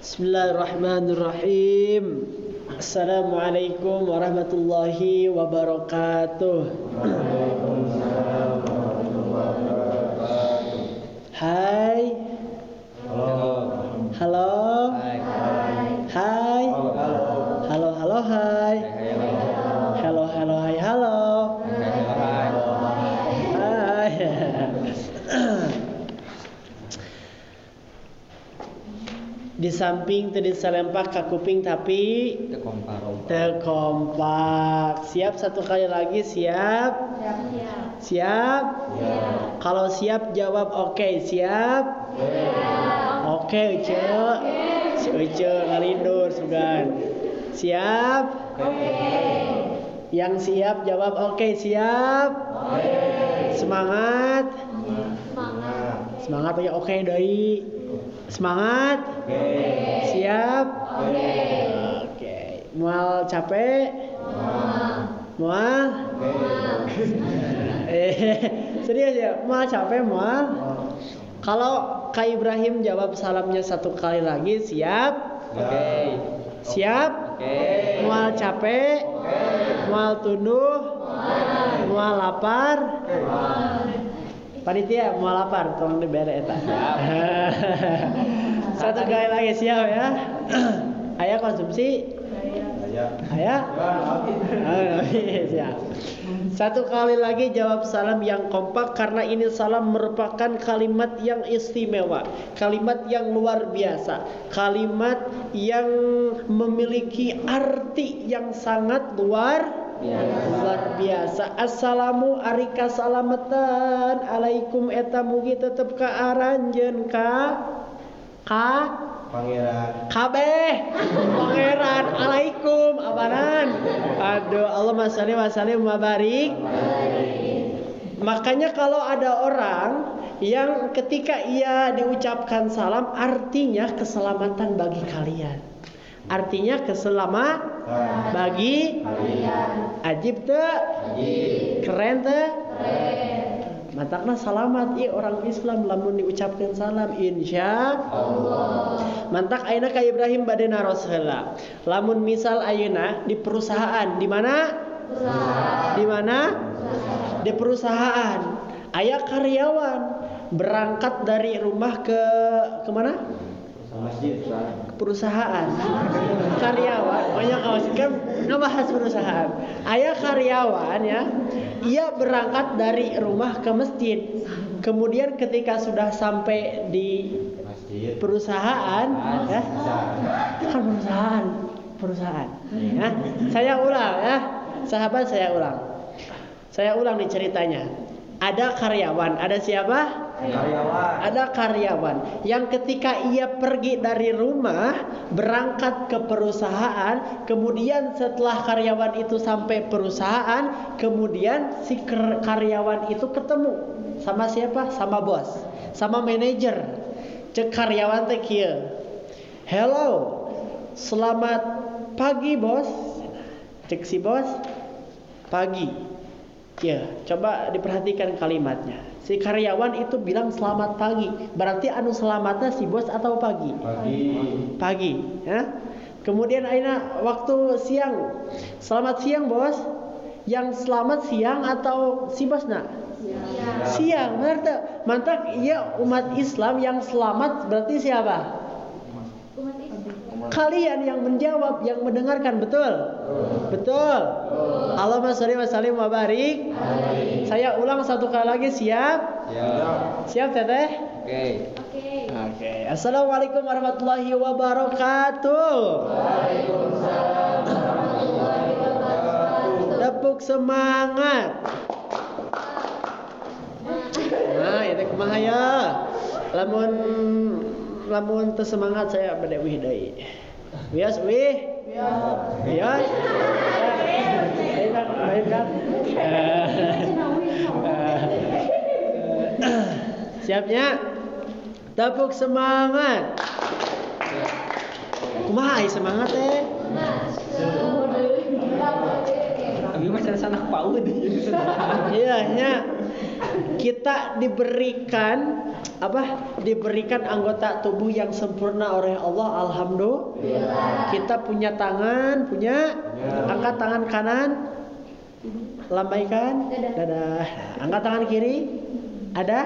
Bismillahirrahmanirrahim. Assalamualaikum warahmatullahi wabarakatuh. Hai. Samping tadi salempak ke kuping tapi terkompak. Siap satu kali lagi siap? Siap? Kalau siap jawab oke. Siap? Oke, Uce. Si Uce ngalindur sugan. Siap? Yang siap jawab oke. Siap? Semangat? Semangat ya oke deui. Semangat? Siap? Oke. Mual capek? Mual? Eh, serius ya? Mual capek mual? Kalau Kak Ibrahim jawab salamnya satu kali lagi, siap? Siap? Mual capek? Mual tunduh? Mual lapar? Panitia mau lapar, tolong dibere eta. Satu kali lagi siap ya. Ayah konsumsi? Ayah? Oh, siap. Satu kali lagi jawab salam yang kompak karena ini salam merupakan kalimat yang istimewa, kalimat yang luar biasa, kalimat yang memiliki arti yang sangat luar luar biasa. Assalamu arika salamatan. Alaikum eta mugi tetep ka aranjeun ka? Ka? Pangeran. Kabeh pangeran. Alaikum. Abaran. Aduh Allah masali masali mabarik makanya kalau ada orang yang ketika ia diucapkan salam artinya keselamatan bagi kalian artinya keselamatan bagi ajib teh keren teh Matakna salamat i orang Islam lamun diucapkan salam insya Allah. Mantak ayeuna ka Ibrahim bade naros heula. Lamun misal ayeuna di perusahaan di mana? Di mana? Di perusahaan. Aya karyawan berangkat dari rumah ke ke mana? Masjid perusahaan. Karyawan, banyak kawas kan ngebahas perusahaan. Ayah karyawan ya, ia berangkat dari rumah ke masjid. Kemudian ketika sudah sampai di masjid perusahaan, ya, kan perusahaan, perusahaan. Ya, saya ulang ya, sahabat saya ulang. Saya ulang nih ceritanya. Ada karyawan, ada siapa? Karyawan Ada karyawan yang ketika ia pergi dari rumah berangkat ke perusahaan, kemudian setelah karyawan itu sampai perusahaan, kemudian si karyawan itu ketemu sama siapa? Sama bos, sama manajer. Cek karyawan teh. Hello. Selamat pagi, bos. Cek si bos. Pagi. Ya, coba diperhatikan kalimatnya. Si karyawan itu bilang selamat pagi. Berarti anu selamatnya si bos atau pagi? pagi Pagi, ya. Kemudian aina waktu siang. Selamat siang, bos. Yang selamat siang atau si bosna? Siang. Benar tuh. Mantap, iya umat Islam yang selamat berarti siapa? Kalian yang menjawab, yang mendengarkan, betul? Betul. Allahumma sholli wa sallim wa barik. Saya ulang satu kali lagi, siap? Siap, Teteh? oke Oke. Assalamualaikum warahmatullahi wabarakatuh. Tepuk semangat. Nah, itu kumaha ya? Lamun lamun teu semangat saya bade wih deui. Wios wih. Wios. Baik? Baik kan? Siapnya? Tepuk semangat. Kumaha semangat teh? Abi mah sanak paud. Iya, ya. Kita diberikan apa? Diberikan anggota tubuh yang sempurna oleh Allah. Alhamdulillah. Kita punya tangan, punya angkat tangan kanan. Lambaikan. Dadah. Angkat tangan kiri. Ada?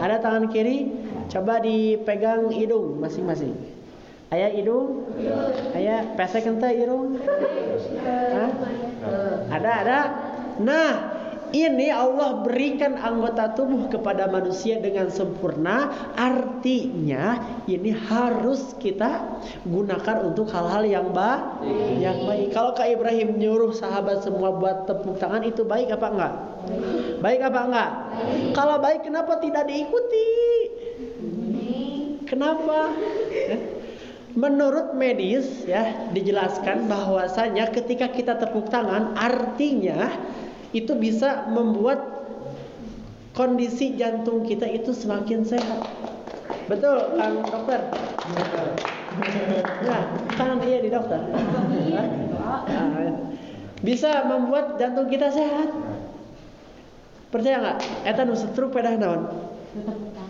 Ada tangan kiri. Coba dipegang hidung masing-masing. Ayah hidung? Ayah pesek ente hidung? Hah? Ada, ada. Nah, ini Allah berikan anggota tubuh kepada manusia dengan sempurna. Artinya ini harus kita gunakan untuk hal-hal yang baik. Yang baik. Kalau Kak Ibrahim nyuruh sahabat semua buat tepuk tangan itu baik apa enggak? Baik apa enggak? Kalau baik kenapa tidak diikuti? Kenapa? Eh? Menurut medis ya dijelaskan bahwasanya ketika kita tepuk tangan artinya itu bisa membuat kondisi jantung kita itu semakin sehat. Betul, Kang Dokter? Ya, kan dia di dokter. Ah, Bisa membuat jantung kita sehat. Percaya nggak? Eta nu stroke pedah naon?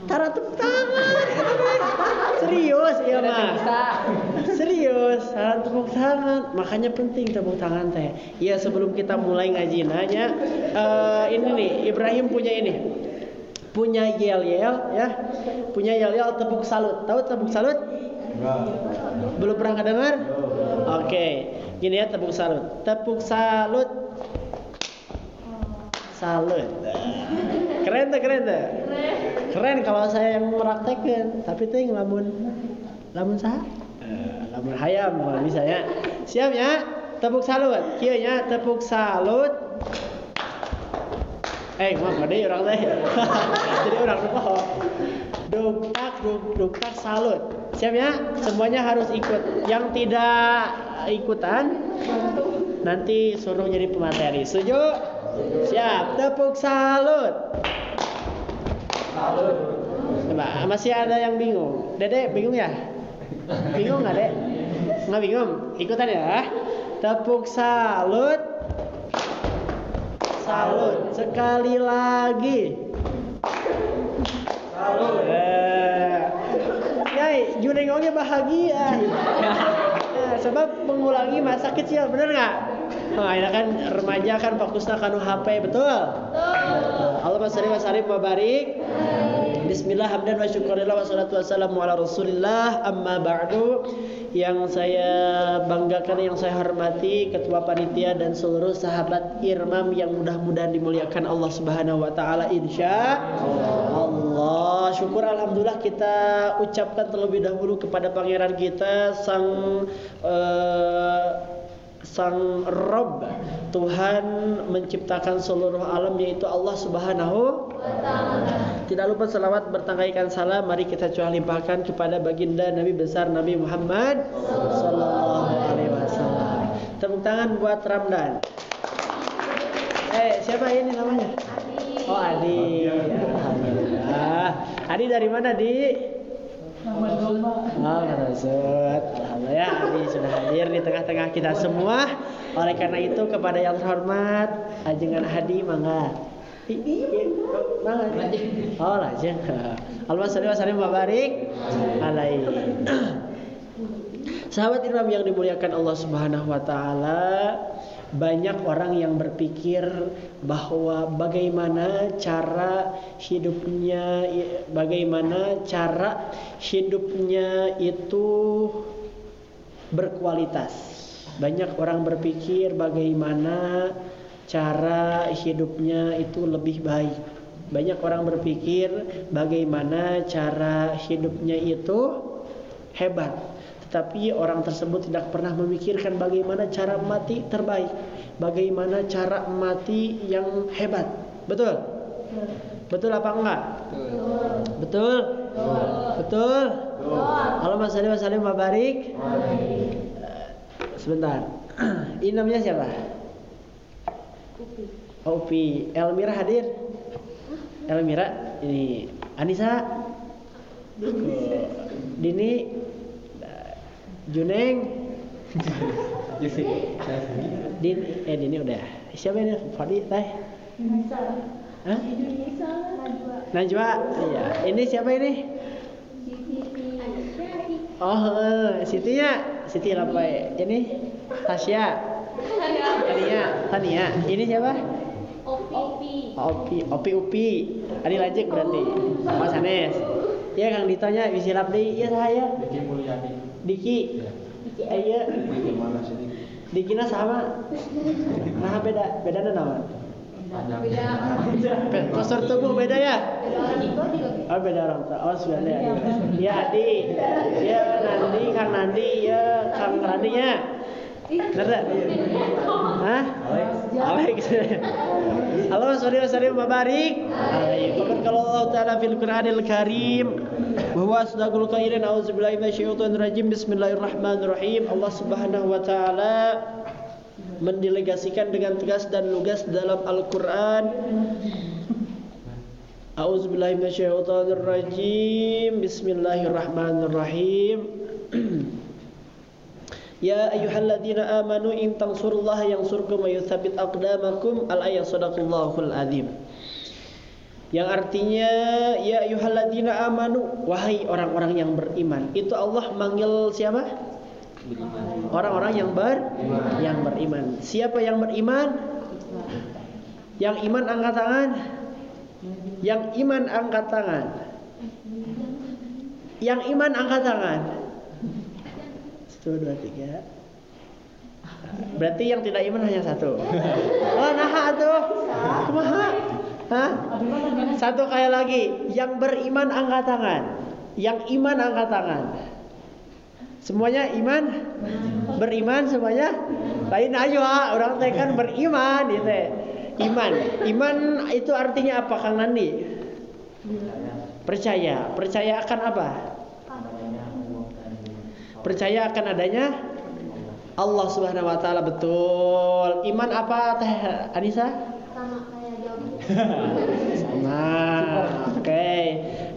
Tara tepuk tangan. Serius iya mah. Serius, saran tepuk tangan. Makanya penting tepuk tangan teh. Iya sebelum kita mulai ngaji nanya, eh, ini nih Ibrahim punya ini, punya yel yel ya, punya yel yel tepuk salut. Tahu tepuk salut? Belum pernah kedengar? Oke, gini ya tepuk salut. Tepuk salut. Salut. Keren tuh, keren tuh. Keren kalau saya yang meraktekin, tapi tuh ngelamun lamun sah? Eh, lamun hayam kalau bisa ya. Siap ya? Tepuk salut. Kieu nya tepuk salut. Eh, mah gede orang teh. Jadi orang lupa. Duk, dukak salut. Siap ya? Semuanya harus ikut. Yang tidak ikutan nanti suruh jadi pemateri. Setuju? Siap. Tepuk salut. Coba, masih ada yang bingung. Dede bingung ya? Bingung nggak dek? Nggak bingung? Ikutan ya. Tepuk salut. Salut. Sekali lagi. Salut. Eh. Junengongnya bahagia. Nah, sebab mengulangi masa kecil, bener nggak? Nah, ini kan remaja kan fokusnya kanu HP, betul? Betul. Allahumma sholli wa sallim wa barik. Bismillah hamdan wa syukurillah wa salatu wassalamu ala rasulillah. Amma ba'du. Yang saya banggakan yang saya hormati ketua panitia dan seluruh sahabat Irmam yang mudah-mudahan dimuliakan Allah Subhanahu wa taala insya Allah. Syukur alhamdulillah kita ucapkan terlebih dahulu kepada pangeran kita sang eh, sang Rob Tuhan menciptakan seluruh alam yaitu Allah Subhanahu tidak lupa selawat bertangaikan salam mari kita curah limpahkan kepada baginda Nabi besar Nabi Muhammad sallallahu alaihi wasallam. Tepuk tangan buat Ramdan. Eh, siapa ini namanya? Oh, Adi. Alhamdulillah. Adi dari mana, Di? Kata Ustaz. Alhamdulillah Adi sudah hadir di tengah-tengah kita semua. Oleh karena itu kepada yang terhormat, ajengan Hadi mangga. Ini mangga. Oh, lajeng. Allahumma sholli wa sallim wa barik alaihi. Sahabat Imam yang dimuliakan Allah Subhanahu wa taala, banyak orang yang berpikir bahwa bagaimana cara hidupnya bagaimana cara hidupnya itu berkualitas. Banyak orang berpikir bagaimana cara hidupnya itu lebih baik. Banyak orang berpikir bagaimana cara hidupnya itu hebat. Tetapi orang tersebut tidak pernah memikirkan bagaimana cara mati terbaik, bagaimana cara mati yang hebat. Betul? Betul apa enggak? Betul? Betul? Allahumma sholli wa sallim wa barik. Sebentar. Ini namanya siapa? Opi. Elmira hadir? Elmira ini Anissa Dini Juneng Din, eh Dini udah. Siapa ini? Fadi, teh? Hah? Najwa. Iya. Ini siapa ini? Oh, eh, Sitinya. Siti apa ya? Ini Tasya. Tania. Tania. Ini siapa? Opi, Opi Upi. Adi lanjut berarti. Mas Anes. Ya Kang ditanya bisa silap di iya saya. Diki Mulyadi. Diki. Eh, iya. Gimana sih? Dikina sama. Nah beda, beda nama. Pe- Postur tubuh beda ya? Oh beda orang tua. Oh sudah ya. Ya Adi. Ya Nandi, Kang Nandi, ya Kang Randi ya. Bener? Hah? Alex. Halo, sorry, sorry. Baik. Bahkan kalau Allah Taala fil Qur'anil Karim bahwa sadaqul qairin auzubillahi minasyaitonir rajim bismillahirrahmanirrahim Allah Subhanahu wa taala mendelegasikan dengan tegas dan lugas dalam Al-Qur'an A'udzubillahi minasyaitonir rajim Bismillahirrahmanirrahim Ya ayyuhalladzina amanu in tansurullaha yansurkum wa yutsabbit aqdamakum al-ayat sadaqallahul azim. Yang artinya ya ayyuhalladzina amanu wahai orang-orang yang beriman. Itu Allah manggil siapa? Orang-orang yang ber yang beriman. Siapa yang beriman? Yang iman angkat tangan. Yang iman angkat tangan. Yang iman angkat tangan. Satu, dua, tiga. Berarti yang tidak iman hanya satu. Oh, nah tuh. Kumaha? Satu kali lagi. Yang beriman angkat tangan. Yang iman angkat tangan. Semuanya iman? Beriman semuanya? Lain ayo, ah. orang teh kan beriman gitu. Iman. Iman itu artinya apa Kang Nandi? Percaya. Percaya akan apa? Percaya akan adanya Allah Subhanahu wa taala betul. Iman apa Teh Anissa? sama kayak Sama. Oke.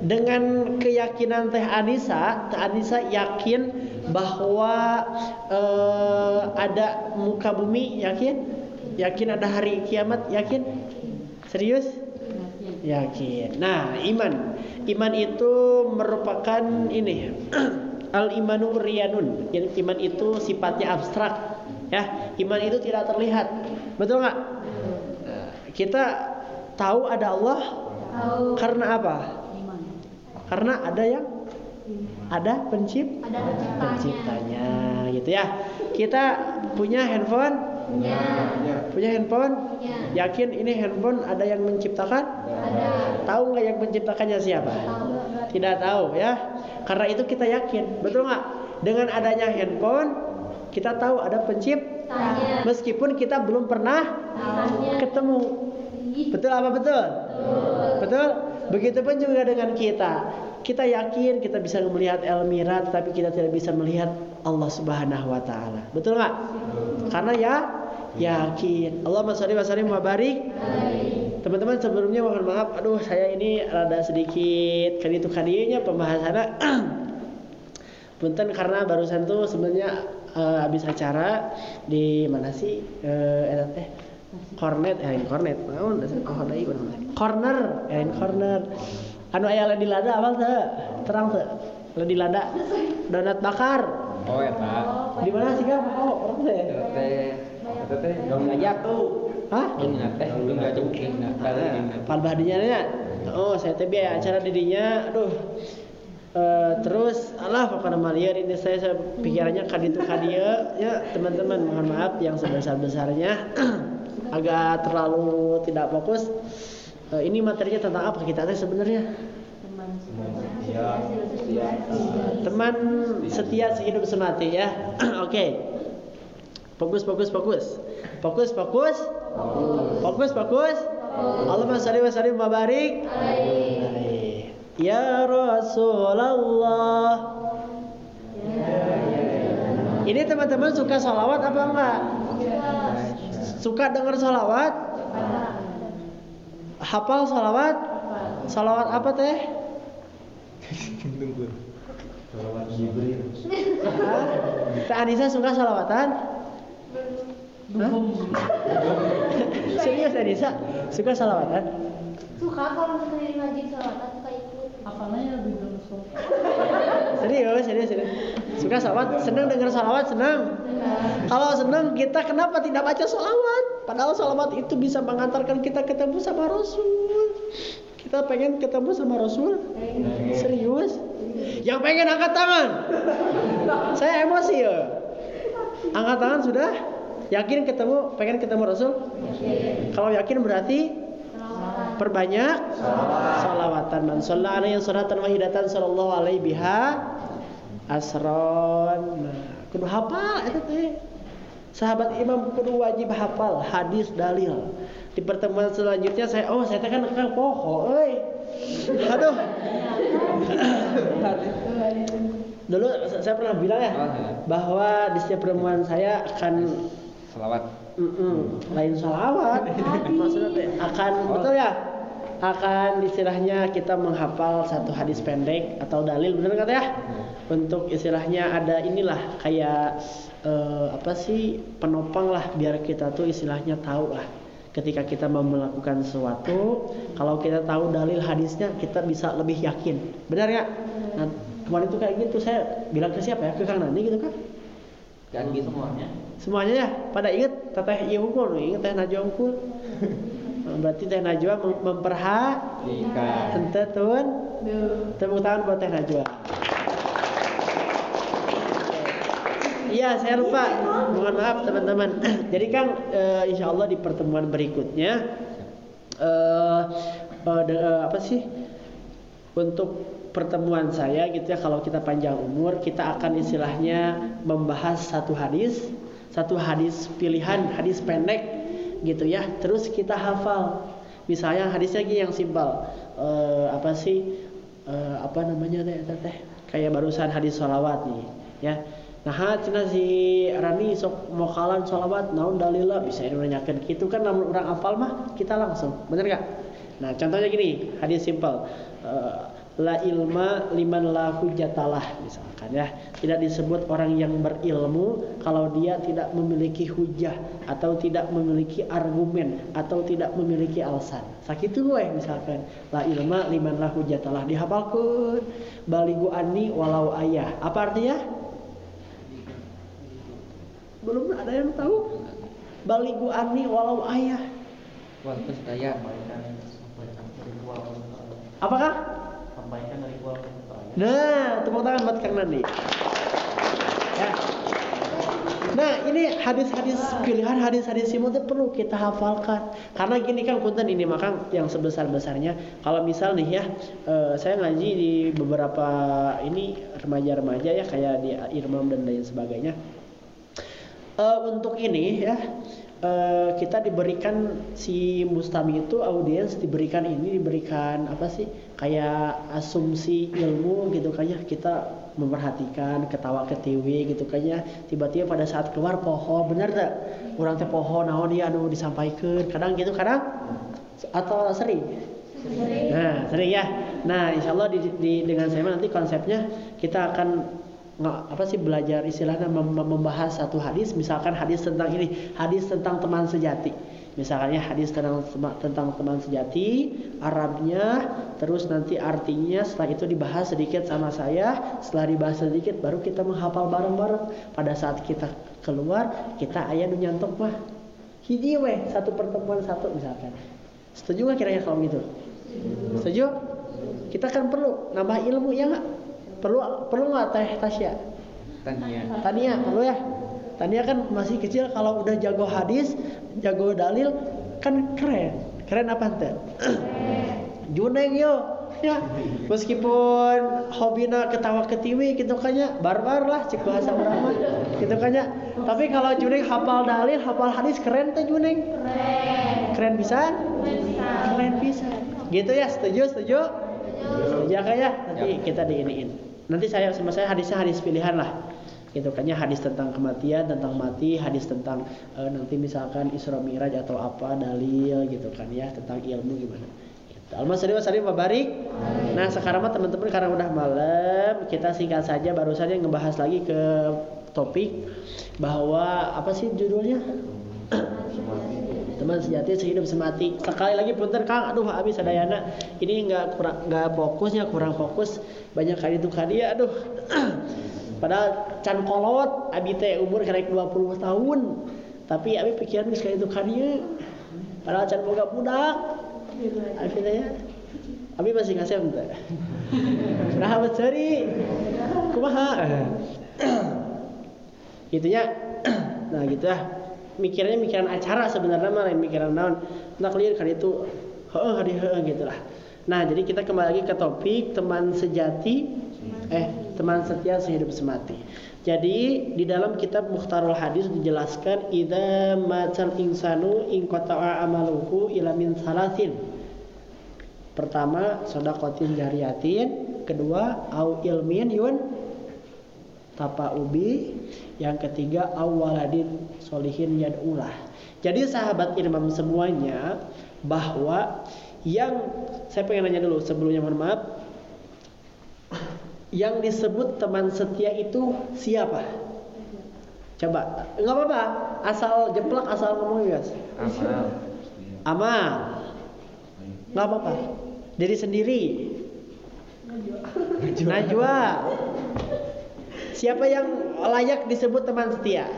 Dengan keyakinan Teh Anissa, Teh Anissa yakin bahwa eh, ada muka bumi, yakin? Yakin ada hari kiamat, yakin? Serius? Yakin. Nah, iman. Iman itu merupakan ini al imanu riyanun. Yang iman itu sifatnya abstrak. Ya, iman itu tidak terlihat. Betul nggak? Kita tahu ada Allah tahu karena apa? Karena ada yang ada pencipt ada penciptanya penciptanya gitu ya. Kita punya handphone, ya punya handphone, ya yakin ini handphone ada yang menciptakan? ada Tahu nggak yang menciptakannya siapa? tahu Tidak tahu ya. Karena itu kita yakin, betul nggak? Dengan adanya handphone, kita tahu ada pencipt, tanya meskipun kita belum pernah tanya ketemu. Betul apa betul? Betul. Begitupun juga dengan kita. Kita yakin kita bisa melihat Elmira, tetapi kita tidak bisa melihat Allah Subhanahu wa taala. Betul nggak? Karena ya yakin. Allahumma sholli wa sallim wa barik. Teman-teman sebelumnya mohon maaf, aduh saya ini rada sedikit kan itu kadinya pembahasannya Punten karena barusan tuh sebenarnya eh, habis acara di mana sih? Eh eta teh Cornet, eh cornet. Naon dasar. Corner, eh corner. Anu aya di lada apa teh? Terang teh. Di lada. Donat bakar. Oh, eta. Di mana sih Kang? Oh, orang teh. Teh. Eta teh dong ngajak tuh. Hah? Dong teh, dong ngajak nah, tadi Pal bahdinya nya. Oh, saya teh biaya acara didinya. Aduh. Eh, terus alah pokoknya maliar ini saya, saya pikirannya kaditu kadia ya teman-teman mohon maaf yang sebesar-besarnya agak terlalu tidak fokus Eh, ini materinya tentang apa kita teh sebenarnya teman setia sehidup semati ya oke fokus fokus fokus. Fokus fokus. Fokus fokus. Allahumma sholli wa sallim wa barik. Ya Rasulullah ini teman-teman suka salawat apa enggak? Suka dengar salawat? Hafal salawat? Salawat apa teh? Salawat Jibril. Hah? Teh Anissa suka salawatan? Hah? Serius Anissa? Suka salawatan? Suka kalau misalnya ngaji salawatan suka ikut. Apalnya lebih belum Serius, serius, serius. Suka salawat? Senang dengar salawat? Senang? Kalau senang kita kenapa tidak baca salawat? Padahal salawat itu bisa mengantarkan kita ketemu sama Rasul. Kita pengen ketemu sama Rasul? Serius? Yang pengen angkat tangan? Saya emosi ya. Angkat tangan sudah? Yakin ketemu, pengen ketemu Rasul? Kalau yakin berarti Salawatan. perbanyak salawatan man shalla alaihi salatan wahidatan sallallahu alaihi biha asron nah, kudu hafal eta teh sahabat imam kudu wajib hafal hadis dalil di pertemuan selanjutnya saya oh saya teh kan poho euy aduh dulu saya pernah bilang ya Oh, ya. bahwa di setiap pertemuan saya akan Salawat. Mm-mm, lain salawat. Maksudnya teh akan betul ya? Akan istilahnya kita menghafal satu hadis pendek atau dalil benar kata ya untuk istilahnya ada inilah kayak eh, apa sih penopang lah biar kita tuh istilahnya tahu lah. Ketika kita mau melakukan sesuatu kalau kita tahu dalil hadisnya kita bisa lebih yakin. Benar ya nah kemarin itu kayak gitu saya bilang ke siapa ya? Ke Kang Nani gitu kan Kan gitu semuanya. Semuanya ya, pada ingat teteh iya unggul, ingat teh Najwa unggul. Berarti teh Najwa mem- memperhatikan. Ente tun. Tepuk tangan buat teh Najwa. Iya, saya lupa. Mohon maaf teman-teman. Jadi Kang, eh, insya Allah di pertemuan berikutnya, de- eh, apa sih? Untuk pertemuan saya gitu ya, kalau kita panjang umur, kita akan istilahnya membahas satu hadis, satu hadis pilihan, hadis pendek gitu ya. Terus kita hafal. Misalnya hadisnya gini yang simpel. Eh, apa sih? Eh, apa namanya teh teh? Kayak barusan hadis sholawat nih, ya. Nah, cina si Rani sok mau kalan sholawat, naon dalila bisa nanyakan gitu kan namun orang hafal mah kita langsung, bener gak? Nah, contohnya gini, hadis simpel. Eh, la ilma liman la hujjatalah misalkan ya. Tidak disebut orang yang berilmu kalau dia tidak memiliki hujah atau tidak memiliki argumen atau tidak memiliki alasan. Sakitu gue misalkan la ilma liman la hujjatalah dihafalkeun baligu anni walau ayah. Apa artinya? Belum ada yang tahu. Baligu anni walau ayah. Apakah? Dari gua Nah, tepuk tangan buat Kang Nandi. Ya. Nah, ini hadis-hadis pilihan hadis-hadis simul itu perlu kita hafalkan. Karena gini kan punten ini maka yang sebesar-besarnya kalau misal nih ya, eh, saya ngaji di beberapa ini remaja-remaja ya kayak di Irmam dan lain sebagainya. Eh, untuk ini ya eh, kita diberikan si mustami itu audiens diberikan ini diberikan apa sih kayak asumsi ilmu gitu kayaknya kita memperhatikan ketawa ketiwi gitu kayaknya tiba-tiba pada saat keluar poho bener tak? Kurang teh poho naon dia anu disampaikan. Kadang gitu kadang atau sering? Nah, sering ya. Nah, insya Allah di, di- dengan saya nanti konsepnya kita akan apa sih belajar istilahnya mem- mem- membahas satu hadis, misalkan hadis tentang ini, hadis tentang teman sejati. Misalnya hadis tentang tentang teman sejati, Arabnya, terus nanti artinya setelah itu dibahas sedikit sama saya, setelah dibahas sedikit baru kita menghafal bareng-bareng. Pada saat kita keluar, kita ayah nyantok mah. Hiji weh, satu pertemuan satu misalkan. Setuju nggak kira-kira kalau gitu? Setuju? Kita kan perlu nambah ilmu ya nggak? Perlu perlu nggak teh Tasya? Tania. Tania perlu ya. Tania kan masih kecil kalau udah jago hadis, jago dalil kan keren. Keren apa teh? Juneng yo. Ya, meskipun hobina ketawa ketiwi gitu kayaknya barbar lah cek bahasa orang mah gitu kayaknya tapi kalau Juneng hafal dalil hafal hadis keren teh Juneng keren bisa keren bisa gitu ya setuju setuju setuju ya kayak nanti kita diiniin. Nanti saya sama saya hadisnya hadis pilihan lah. Gitu kan ya hadis tentang kematian tentang mati hadis tentang eh, nanti misalkan Isra Miraj atau apa dalil gitu kan ya tentang ilmu gimana. Gitu. Alhamdulillah salim barik nah sekarang mah teman-teman karena udah malam kita singkat saja baru saja ngebahas lagi ke topik bahwa apa sih judulnya teman sejati sehidup semati. Sekali lagi punten kang. Aduh abi sadayana ini nggak kurang nggak fokusnya kurang fokus. Banyak kali itu kali aduh. Padahal can kolot abi teh umur karek 20 tahun. Tapi abi pikiran sekali itu kali padahal can boga budak. Abi teh abi masih ngasih teh. Nah berseri kumaha? Gitunya nah gitu lah mikirnya mikiran acara sebenarnya mah lain mikiran naon. Lihat kali itu heeh hari heeh gitu lah nah jadi kita kembali lagi ke topik teman sejati eh teman setia sehidup semati. Jadi di dalam kitab Mukhtarul Hadis dijelaskan idza matal insanu in qata'a amaluhu ila min salasin. Pertama sodakotin jariyatin. Kedua au ilmin yun tapa ubi. Yang ketiga awaladin solihin yad'ulah. Jadi sahabat imam semuanya bahwa yang saya pengen nanya dulu sebelumnya mohon maaf. Yang disebut teman setia itu siapa? Coba. Nggak apa-apa. Asal jeplak asal ngomong guys. Amal. amal. Nggak apa-apa. Diri sendiri. Najwa siapa yang layak disebut teman setia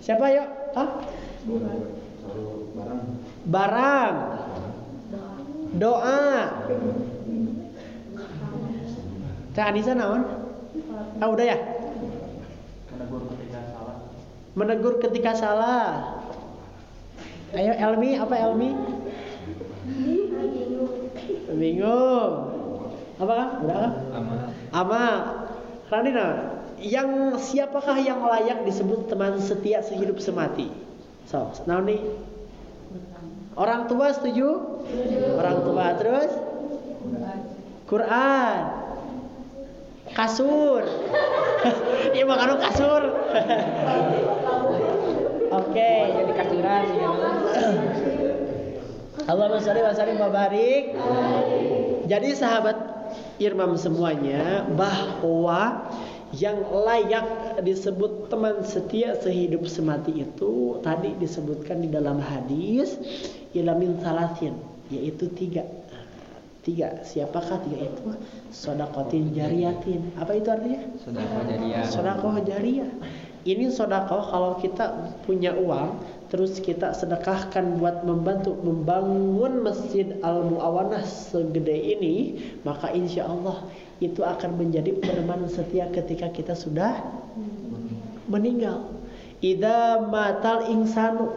siapa yuk Hah? barang doa Teh Anissa naon? Ah udah ya? Menegur ketika salah. Menegur ketika salah. Ayo Elmi, apa Elmi? Bingung. Apa kan? Udah kan? Amal. Amal. Ranina, yang siapakah yang layak disebut teman setia sehidup semati? So, naon nih? Orang tua setuju? Orang tua terus? Quran. Kasur. Iya makan kasur. Oke. Jadi kasiran ya. Allahumma sholli wa sallim wa barik. Jadi sahabat Irmam semuanya bahwa yang layak disebut teman setia sehidup semati itu tadi disebutkan di dalam hadis ilamin salasin yaitu tiga. Tiga siapakah tiga itu? Sodakotin jariyatin. Apa itu artinya? Jariah. sodakoh jariyah ini sodakoh kalau kita punya uang terus kita sedekahkan buat membantu membangun masjid al muawanah segede ini maka insya Allah itu akan menjadi peneman setia ketika kita sudah meninggal. Ida matal insanu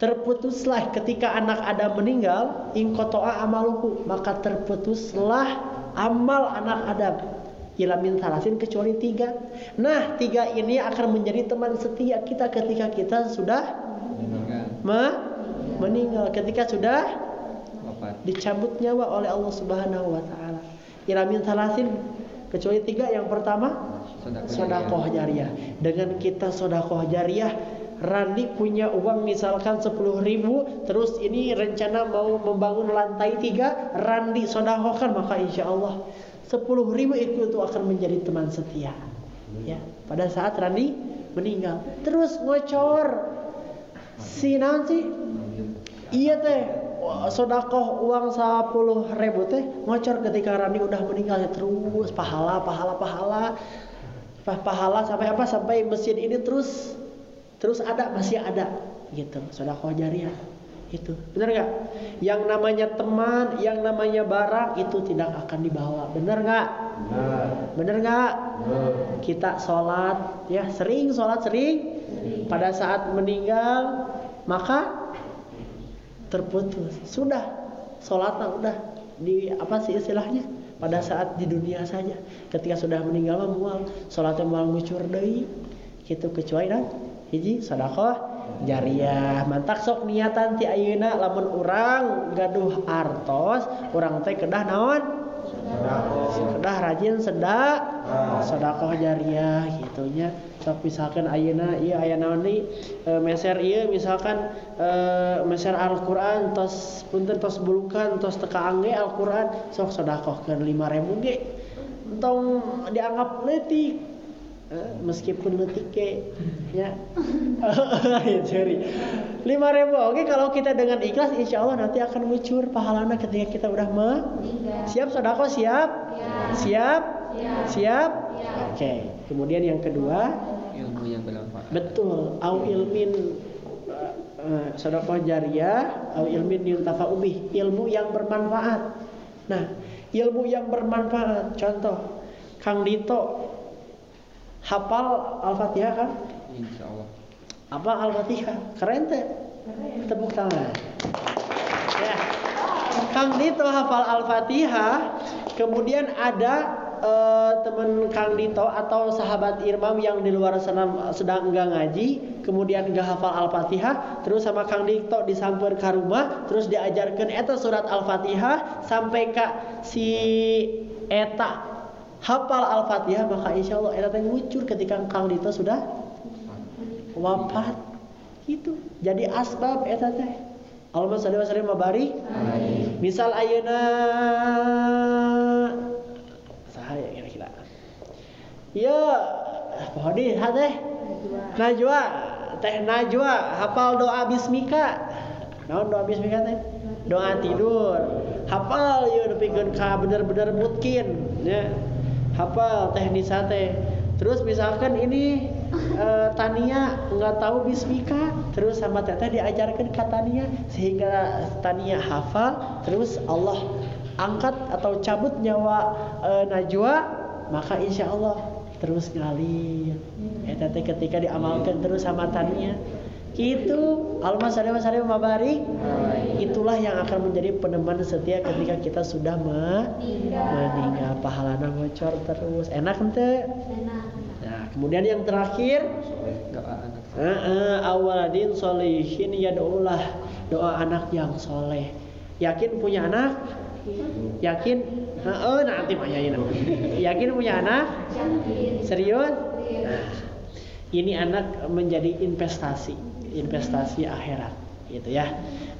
terputuslah ketika anak Adam meninggal ingkotoa amaluhu maka terputuslah amal anak Adam ilamin salasin kecuali tiga. Nah tiga ini akan menjadi teman setia kita ketika kita sudah Meninggal. me- meninggal ketika sudah dicabut nyawa oleh Allah Subhanahu wa taala. Ilamin salasin kecuali tiga. Yang pertama sodakoh jariah. dengan kita sodakoh jariah Randi punya uang misalkan 10 ribu Terus ini rencana mau membangun lantai tiga Randi sodakohkan maka insya Allah 10 ribu itu, akan menjadi teman setia. Ya Pada saat Randi meninggal. Terus ngocor. Si naon sih Iya teh sodakoh uang 10 ribu teh ngocor ketika Rani udah meninggal ya terus pahala pahala pahala. Pa- pahala sampai apa? Sampai masjid ini terus terus ada masih ada gitu. Sodakoh jariah itu. Benar nggak? Yang namanya teman yang namanya barang itu tidak akan dibawa. Benar nggak? Benar. Nggak? Kita sholat ya sering sholat sering. Pada saat meninggal maka terputus. Sudah. Sholatnya udah. Di apa sih istilahnya? Pada saat di dunia saja. Ketika sudah meninggal mah mual. Sholatnya mual ngucur deui. Gitu kecuali dah hiji sedekah jariah. Mantak sok niatan ti ayeuna lamun urang gaduh artos urang teh kedah naon? Kedah rajin sedak. Ah. Sedekah jariah gitunya sok misalkan ayeuna ieu aya naon nih? E, meser ieu misalkan e, meser Al-Qur'an tos punten tos bulukan tos teka angge Al-Qur'an sok sedekahkeun 5000 ge. Entong dianggap letik meskipun letik ke ya. Sorry lima ribu. Oke kalau kita dengan ikhlas insya Allah nanti akan muncul pahalanya ketika kita udah me siap sodako siap? Siap? Siap? Oke kemudian yang kedua. Ilmu yang bermanfaat. Betul. Au ilmin uh, sedekah jariyah au ilmin yuntafa'u bih ilmu yang bermanfaat. Nah ilmu yang bermanfaat. Contoh Kang Dito hafal Al-Fatihah kan? Insya Allah apa Al-Fatihah? Keren teh. Tepuk tangan. Ya. Kang Dito hafal Al-Fatihah. Kemudian ada eh, teman Kang Dito atau sahabat Irmam yang di luar sana sedang enggak ngaji kemudian enggak hafal Al-Fatihah terus sama Kang Dito disamper ke rumah terus diajarkan eta surat Al-Fatihah sampai ke si eta hafal Al-Fatihah maka insya Allah teh ngucur ketika Kang Dito sudah wafat. Gitu. Jadi asbab eta teh. Allahumma shalli wa sallim wa barik. Misal ayeuna. Sahaya kira-kira. Ya pohon di teh. Najwa. Teh Najwa. Hafal doa bismika. Naon doa bismika teh? Doa tidur. Hafal ya nepikeun ka bener-bener mungkin ya hafal teh Nisa teh terus misalkan ini eh, Tania nggak tahu bismika terus sama teteh diajarkan ke Tania sehingga Tania hafal terus Allah angkat atau cabut nyawa eh, Najwa maka insya Allah terus ngalir. Eta teh ketika diamalkan terus sama Tania gitu. Alma salih wa sallim itulah yang akan menjadi peneman setia ketika kita sudah me- meninggal pahalana bocor terus. Enak ente nah kemudian yang terakhir. Awaladin solihin ya doalah doa anak yang soleh. Yakin punya anak? Yakin? Heeh, nanti mah yakin. Yakin punya anak? Serius? Nah, ini anak menjadi investasi, investasi akhirat, gitu ya.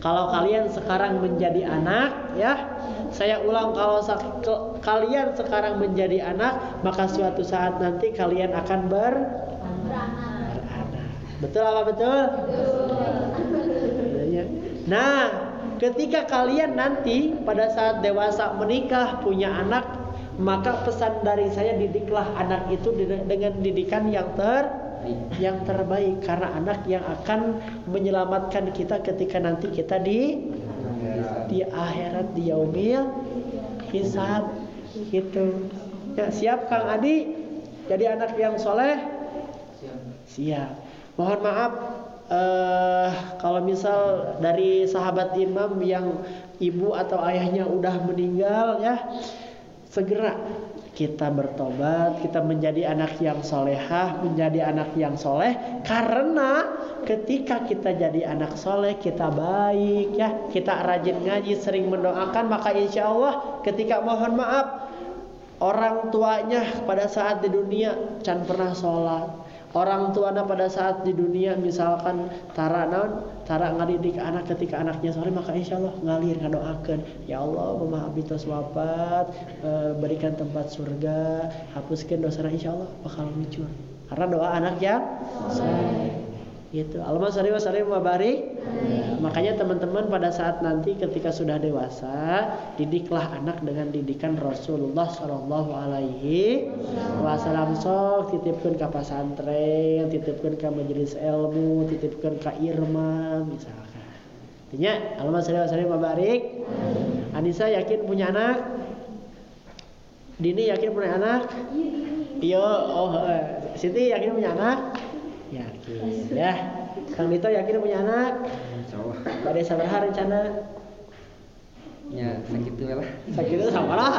Kalau kalian sekarang menjadi anak, ya, saya ulang kalau kalian sekarang menjadi anak, maka suatu saat nanti kalian akan ber beranak. Betul apa betul? Iya. Nah, ketika kalian nanti pada saat dewasa menikah punya anak, maka pesan dari saya didiklah anak itu dengan didikan yang ter yang terbaik karena anak yang akan menyelamatkan kita ketika nanti kita di di akhirat di yaumil hisab gitu. Ya, siap Kang Adi jadi anak yang soleh Siap. Mohon maaf eh kalau misal dari sahabat imam yang ibu atau ayahnya udah meninggal ya segera kita bertobat, kita menjadi anak yang solehah, menjadi anak yang soleh karena ketika kita jadi anak soleh kita baik ya. Kita rajin ngaji sering mendoakan maka insya Allah ketika mohon maaf orang tuanya pada saat di dunia can pernah sholat orang tuanya pada saat di dunia misalkan tara naon? Tara ngadidik anak ketika anaknya soleh maka insya Allah ngalir ngadoakan ya Allah mama abdi tos wafat eh, berikan tempat surga hapuskan dosa insya Allah bakal muncul. Karena doa anak soleh gitu. Allahumma sholli wa sallim wa barik. Makanya teman-teman pada saat nanti ketika sudah dewasa didiklah anak dengan didikan Rasulullah Shallallahu Alaihi Wasallam. Sok titipkan ke pesantren titipkan ke majelis ilmu titipkan ke irma misalkan. Artinya Allahumma sholli wa sallim wa barik. Anissa yakin punya anak? Dini yakin punya anak? Iya oh eh. Siti yakin punya anak yakin. Ya. Kang Dito yakin punya anak? Insya Allah Mbak Desa berhar rencana? Ya sakit tuh lah sakit itu sama lah.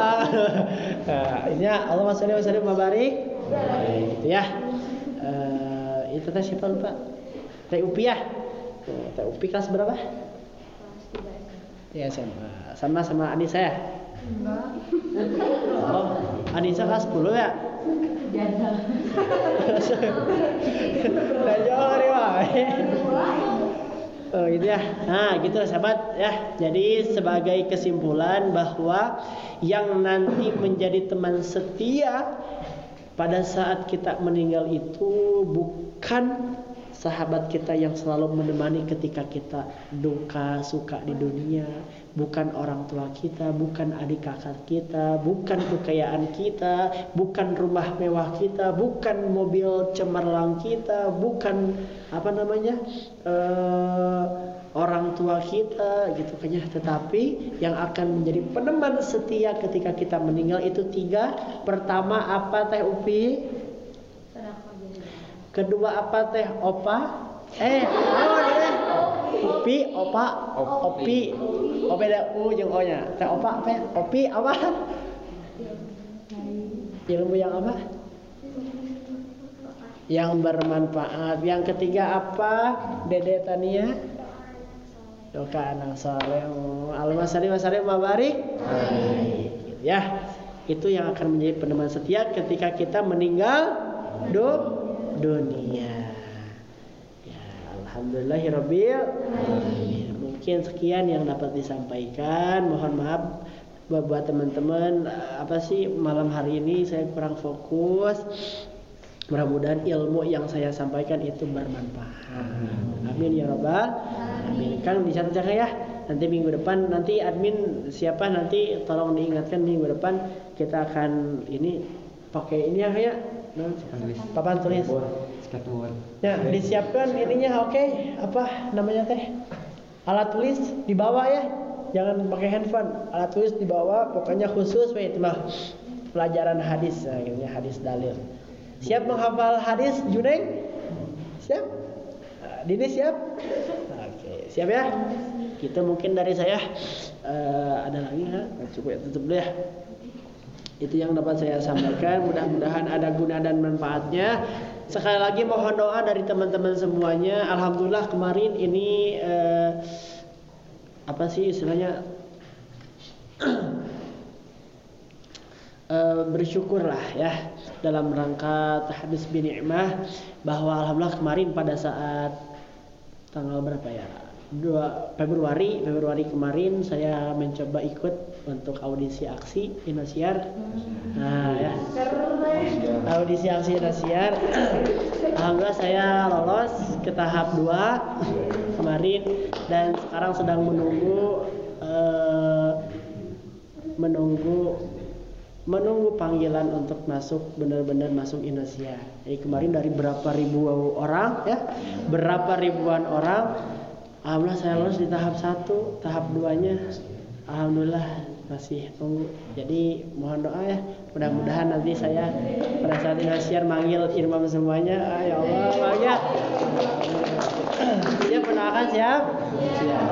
Nah, ini ya Allah masya Allah wa barik gitu ya. Eh, itu teh siapa lupa? Teh Upi ya? Eh, Teh Upi kelas berapa? Ya sama. Sama sama Anissa ya? Oh Anissa kelas 10 ya Wae. Oh gitu ya. Nah, gitu lah sahabat ya. Jadi sebagai kesimpulan bahwa yang nanti menjadi teman setia pada saat kita meninggal itu bukan sahabat kita yang selalu menemani ketika kita duka suka di dunia bukan orang tua kita bukan adik kakak kita bukan kekayaan kita bukan rumah mewah kita bukan mobil cemerlang kita bukan apa namanya eh, orang tua kita gitu kan ya tetapi yang akan menjadi peneman setia ketika kita meninggal itu tiga pertama apa teh upi Kedua apa teh? Opa? Eh, oh deh. Upi, opa, opi. Oh beda u jeung o nya. Teh opa apa? Opi apa? Ilmu yang apa? Yang bermanfaat. Yang ketiga apa? Dede Tania? Doka anak soleh. Almasari masari mabarik. Ya, itu yang akan menjadi peneman setia ketika kita meninggal do dunia. Ya, alhamdulillahirabbil alamin. Mungkin sekian yang dapat disampaikan. Mohon maaf buat teman-teman apa sih malam hari ini saya kurang fokus. Mudah-mudahan ilmu yang saya sampaikan itu bermanfaat. Amin ya robbal amin. Kang dicatat ya. Nanti minggu depan nanti admin siapa nanti tolong diingatkan minggu depan kita akan ini pakai ini ya kayak papan tulis. Skateboard. Ya, disiapkan ininya oke. Apa namanya teh? Alat tulis dibawa ya. Jangan pakai handphone. Alat tulis dibawa. Pokoknya khusus we, itu mah pelajaran hadis, nah, ini hadis dalil. Siap menghafal hadis Juneng? Siap? Nah, Dini siap? Oke, siap ya? Kita mungkin dari saya eh, ada lagi ya? Cukup ya, tutup dulu ya itu yang dapat saya sampaikan. Mudah-mudahan ada guna dan manfaatnya. Sekali lagi mohon doa dari teman-teman semuanya. Alhamdulillah kemarin ini eh, apa sih istilahnya? Eh, bersyukurlah ya dalam rangka tahdis bini'mah bahwa alhamdulillah kemarin pada saat tanggal berapa ya 2 Februari Februari kemarin saya mencoba ikut untuk audisi aksi Indosiar. Nah ya. Audisi aksi Indosiar. Alhamdulillah saya lolos ke tahap 2 kemarin dan sekarang sedang menunggu eh, menunggu menunggu panggilan untuk masuk benar-benar masuk Indonesia. Jadi kemarin dari berapa ribu orang ya, berapa ribuan orang, alhamdulillah saya lolos di tahap satu, tahap duanya, alhamdulillah masih tunggu. Jadi mohon doa ya, mudah-mudahan nanti saya pada saat Indonesia manggil imam semuanya, ah, ya Allah, banyak. Pendoakan siap? Siap.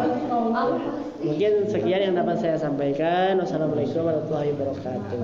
Mungkin sekian yang dapat saya sampaikan. Wassalamualaikum warahmatullahi wabarakatuh.